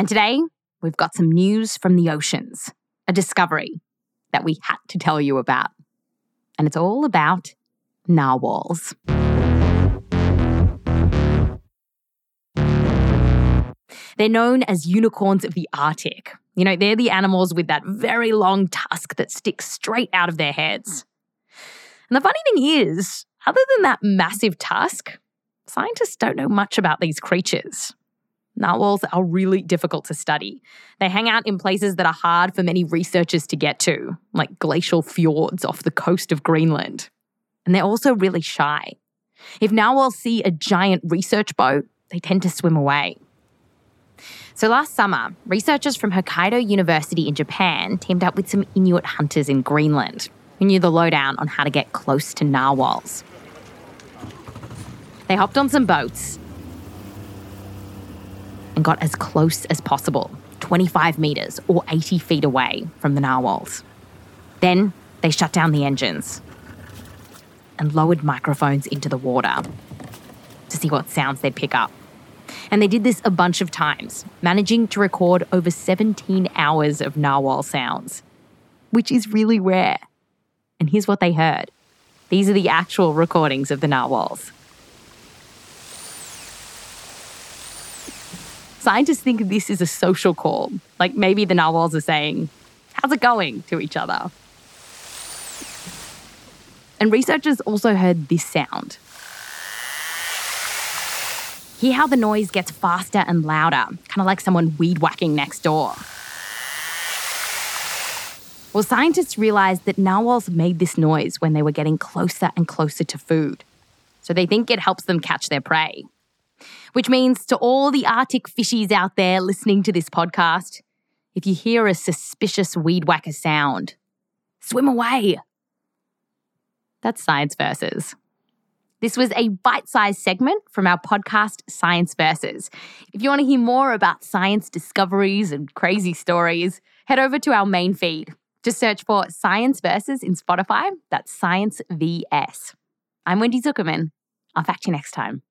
And today, we've got some news from the oceans, a discovery that we had to tell you about. And it's all about narwhals. They're known as unicorns of the Arctic. You know, they're the animals with that very long tusk that sticks straight out of their heads. And the funny thing is, other than that massive tusk, scientists don't know much about these creatures. Narwhals are really difficult to study. They hang out in places that are hard for many researchers to get to, like glacial fjords off the coast of Greenland. And they're also really shy. If narwhals see a giant research boat, they tend to swim away. So last summer, researchers from Hokkaido University in Japan teamed up with some Inuit hunters in Greenland who knew the lowdown on how to get close to narwhals. They hopped on some boats and got as close as possible 25 metres or 80 feet away from the narwhals. Then they shut down the engines and lowered microphones into the water to see what sounds they'd pick up. And they did this a bunch of times, managing to record over 17 hours of narwhal sounds, which is really rare. And here's what they heard these are the actual recordings of the narwhals. Scientists think this is a social call, like maybe the narwhals are saying, How's it going to each other? And researchers also heard this sound. Hear how the noise gets faster and louder, kind of like someone weed whacking next door. Well, scientists realized that narwhals made this noise when they were getting closer and closer to food. So they think it helps them catch their prey. Which means to all the Arctic fishies out there listening to this podcast, if you hear a suspicious weed whacker sound, swim away. That's Science Versus. This was a bite sized segment from our podcast, Science Versus. If you want to hear more about science discoveries and crazy stories, head over to our main feed. Just search for Science Versus in Spotify. That's Science VS. I'm Wendy Zuckerman. I'll fact you next time.